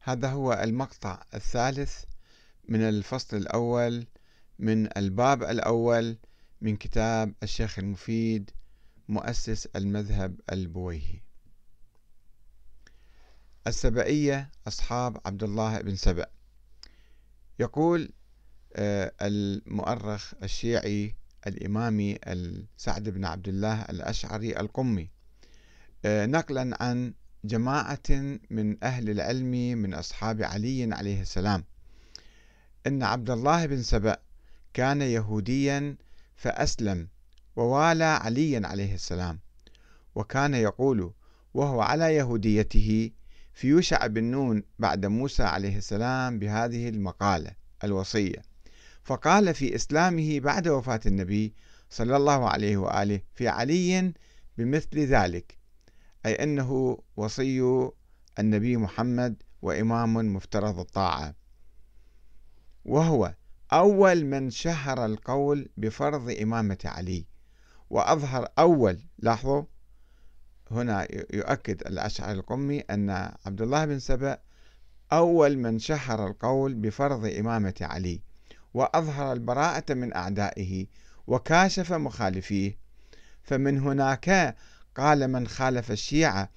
هذا هو المقطع الثالث من الفصل الأول من الباب الأول من كتاب الشيخ المفيد مؤسس المذهب البويهي. السبئية أصحاب عبد الله بن سبأ. يقول آه، المؤرخ الشيعي الإمامي سعد بن عبد الله الأشعري القمي آه، نقلا عن جماعة من أهل العلم من أصحاب علي عليه السلام. أن عبد الله بن سبأ كان يهوديا فأسلم ووالى عليا عليه السلام وكان يقول وهو على يهوديته في يوشع بن نون بعد موسى عليه السلام بهذه المقالة الوصية. فقال في إسلامه بعد وفاة النبي صلى الله عليه وآله في علي بمثل ذلك أي أنه وصي النبي محمد وإمام مفترض الطاعة. وهو أول من شهر القول بفرض إمامة علي. وأظهر أول لاحظوا هنا يؤكد الأشعري القمي أن عبد الله بن سبأ أول من شهر القول بفرض إمامة علي. وأظهر البراءة من أعدائه. وكاشف مخالفيه. فمن هناك قال من خالف الشيعة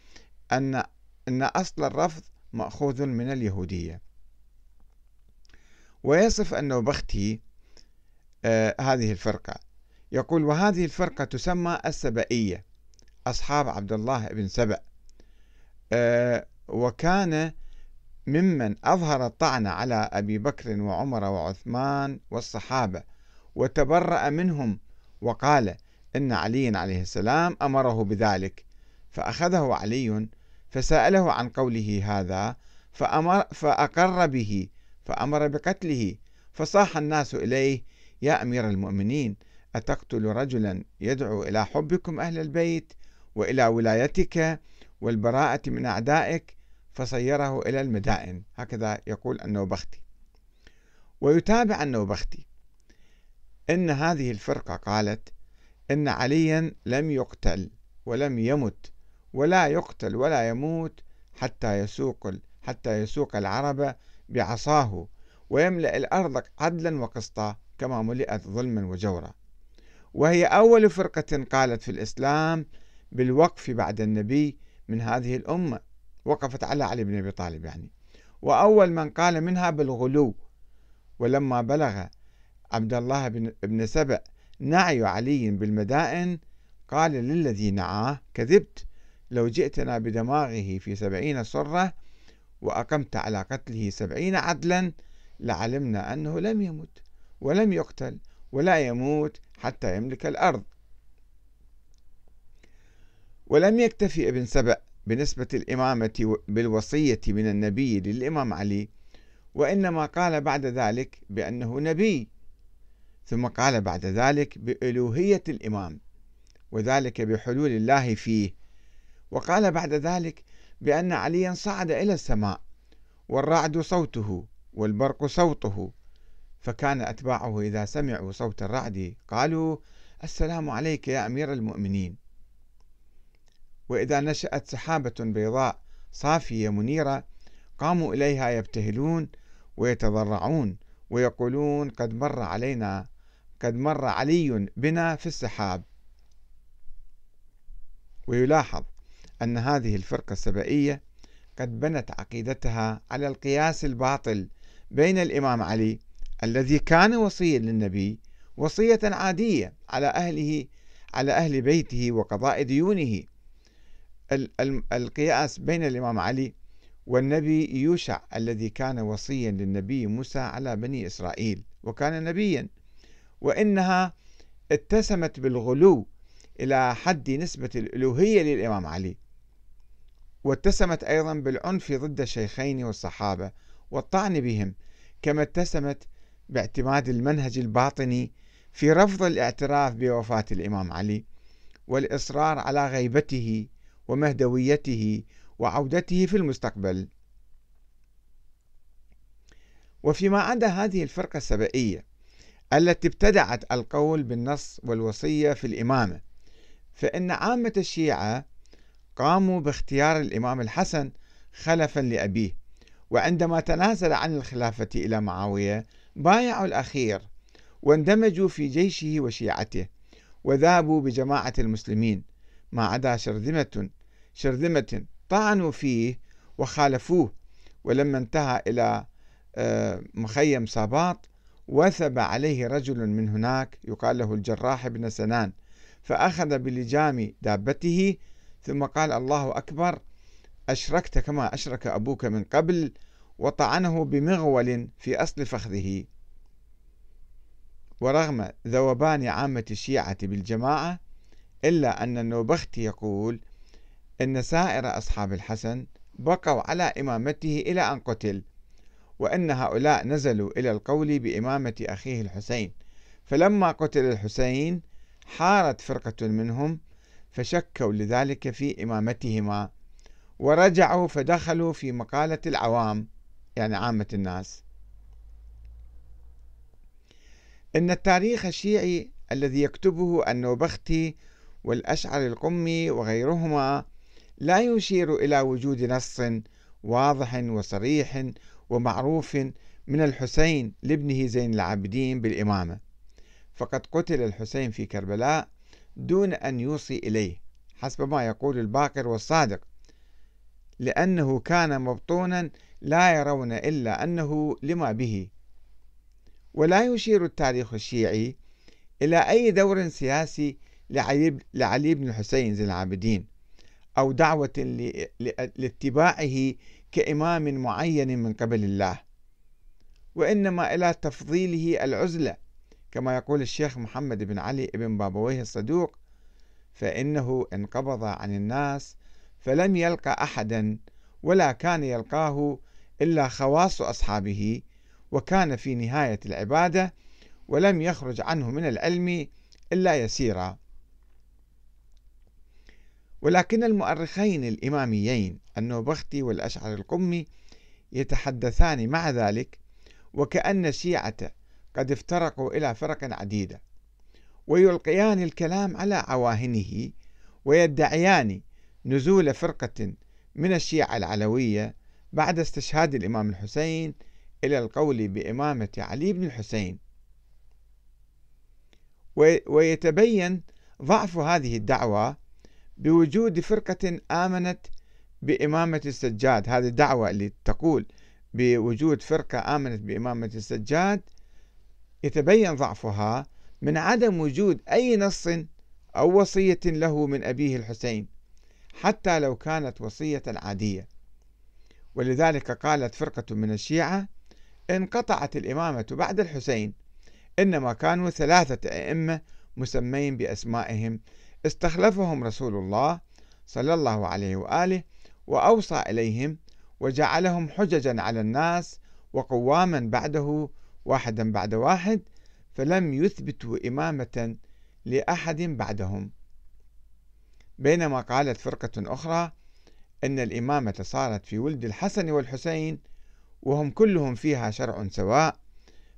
أن أن أصل الرفض مأخوذ من اليهودية. ويصف النوبختي آه هذه الفرقة. يقول وهذه الفرقة تسمى السبئية أصحاب عبد الله بن سبأ. آه وكان ممن أظهر الطعن على أبي بكر وعمر وعثمان والصحابة وتبرأ منهم وقال إن علي عليه السلام أمره بذلك. فأخذه علي فسأله عن قوله هذا فأمر فأقر به فأمر بقتله. فصاح الناس إليه يا أمير المؤمنين أتقتل رجلا يدعو إلى حبكم أهل البيت وإلى ولايتك والبراءة من أعدائك؟ فصيره إلى المدائن. هكذا يقول النوبختي. ويتابع النوبختي. إن هذه الفرقة قالت إن عليا لم يقتل ولم يمت ولا يقتل ولا يموت حتى يسوق حتى يسوق العرب بعصاه ويملأ الأرض عدلا وقسطا كما ملئت ظلما وجورا. وهي أول فرقة قالت في الإسلام بالوقف بعد النبي من هذه الأمة. وقفت على علي بن أبي طالب يعني. وأول من قال منها بالغلو. ولما بلغ عبد الله بن سبأ نعي علي بالمدائن؟ قال للذي نعاه كذبت. لو جئتنا بدماغه في سبعين صرة وأقمت على قتله سبعين عدلا لعلمنا أنه لم يمت ولم يقتل ولا يموت حتى يملك الأرض. ولم يكتفي ابن سبأ بنسبة الإمامة بالوصية من النبي للإمام علي وإنما قال بعد ذلك بأنه نبي. ثم قال بعد ذلك بألوهية الإمام وذلك بحلول الله فيه. وقال بعد ذلك بأن عليا صعد إلى السماء والرعد صوته والبرق صوته. فكان أتباعه إذا سمعوا صوت الرعد قالوا السلام عليك يا أمير المؤمنين. وإذا نشأت سحابة بيضاء صافية منيرة قاموا إليها يبتهلون ويتضرعون ويقولون قد مر علينا قد مر علي بنا في السحاب. ويلاحظ أن هذه الفرقة السبائية قد بنت عقيدتها على القياس الباطل بين الإمام علي الذي كان وصيا للنبي وصية عادية على أهله على أهل بيته وقضاء ديونه. القياس بين الإمام علي والنبي يوشع الذي كان وصيا للنبي موسى على بني إسرائيل وكان نبيا. وإنها اتسمت بالغلو إلى حد نسبة الألوهية للإمام علي. واتسمت أيضا بالعنف ضد الشيخين والصحابة والطعن بهم كما اتسمت باعتماد المنهج الباطني في رفض الاعتراف بوفاة الإمام علي والإصرار على غيبته ومهدويته وعودته في المستقبل. وفيما عدا هذه الفرقة السبائية التي ابتدعت القول بالنص والوصية في الإمامة. فإن عامة الشيعة قاموا باختيار الإمام الحسن خلفا لأبيه وعندما تنازل عن الخلافة إلى معاوية بايعوا الأخير واندمجوا في جيشه وشيعته وذابوا بجماعة المسلمين. ما عدا شرذمة شرذمة طعنوا فيه وخالفوه ولما انتهى إلى آه، مخيم صاباط وثب عليه رجل من هناك يقال له الجراح بن سنان فأخذ بلجام دابته ثم قال الله أكبر أشركت كما أشرك أبوك من قبل وطعنه بمغول في أصل فخذه. ورغم ذوبان عامة الشيعة بالجماعة إلا أن النوبختي يقول إن سائر أصحاب الحسن بقوا على إمامته إلى أن قتل. وأن هؤلاء نزلوا إلى القول بإمامة أخيه الحسين. فلما قتل الحسين حارت فرقة منهم فشكوا لذلك في إمامتهما ورجعوا فدخلوا في مقالة العوام يعني عامة الناس. إن التاريخ الشيعي الذي يكتبه النوبختي والأشعر القمي وغيرهما لا يشير إلى وجود نص واضح وصريح ومعروف من الحسين لابنه زين العابدين بالإمامة. فقد قتل الحسين في كربلاء دون أن يوصي إليه حسب ما يقول الباقر والصادق لأنه كان مبطونا لا يرون إلا أنه لما به. ولا يشير التاريخ الشيعي إلى أي دور سياسي لعلي بن الحسين زين العابدين أو دعوة لاتباعه كإمام معين من قبل الله وإنما إلى تفضيله العزلة كما يقول الشيخ محمد بن علي بن بابويه الصدوق فإنه انقبض عن الناس فلم يلقى أحدا ولا كان يلقاه إلا خواص أصحابه وكان في نهاية العبادة ولم يخرج عنه من العلم إلا يسيرا. ولكن المؤرخين الإماميين النوبختي والأشعر القمي يتحدثان مع ذلك وكأن الشيعة قد افترقوا إلى فرق عديدة ويلقيان الكلام على عواهنه ويدعيان نزول فرقة من الشيعة العلوية بعد استشهاد الإمام الحسين إلى القول بإمامة علي بن الحسين. ويتبين ضعف هذه الدعوة بوجود فرقة آمنت بإمامة السجاد. هذه الدعوة اللي تقول بوجود فرقة آمنت بإمامة السجاد. يتبين ضعفها من عدم وجود أي نص أو وصية له من أبيه الحسين حتى لو كانت وصية عادية. ولذلك قالت فرقة من الشيعة انقطعت الإمامة بعد الحسين إنما كانوا ثلاثة أئمة مسمين بأسمائهم استخلفهم رسول الله صلى الله عليه وآله وأوصى إليهم وجعلهم حججا على الناس وقواما بعده واحدا بعد واحد فلم يثبتوا إمامة لأحد بعدهم. بينما قالت فرقة أخرى أن الإمامة صارت في ولد الحسن والحسين وهم كلهم فيها شرع سواء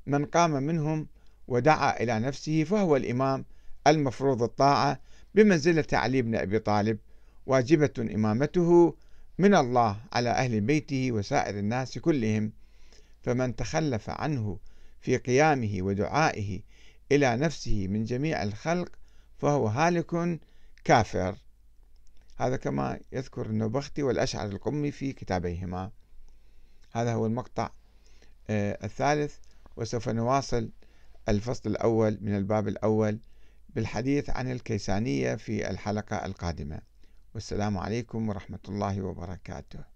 من قام منهم ودعا إلى نفسه فهو الإمام المفروض الطاعة بمنزلة علي بن أبي طالب واجبة إمامته من الله على أهل بيته وسائر الناس كلهم. فمن تخلف عنه في قيامه ودعائه إلى نفسه من جميع الخلق فهو هالك كافر. هذا كما يذكر النوبختي والأشعر القمي في كتابيهما. هذا هو المقطع آه، الثالث وسوف نواصل الفصل الأول من الباب الأول. بالحديث عن الكيسانية في الحلقة القادمة. والسلام عليكم ورحمة الله وبركاته.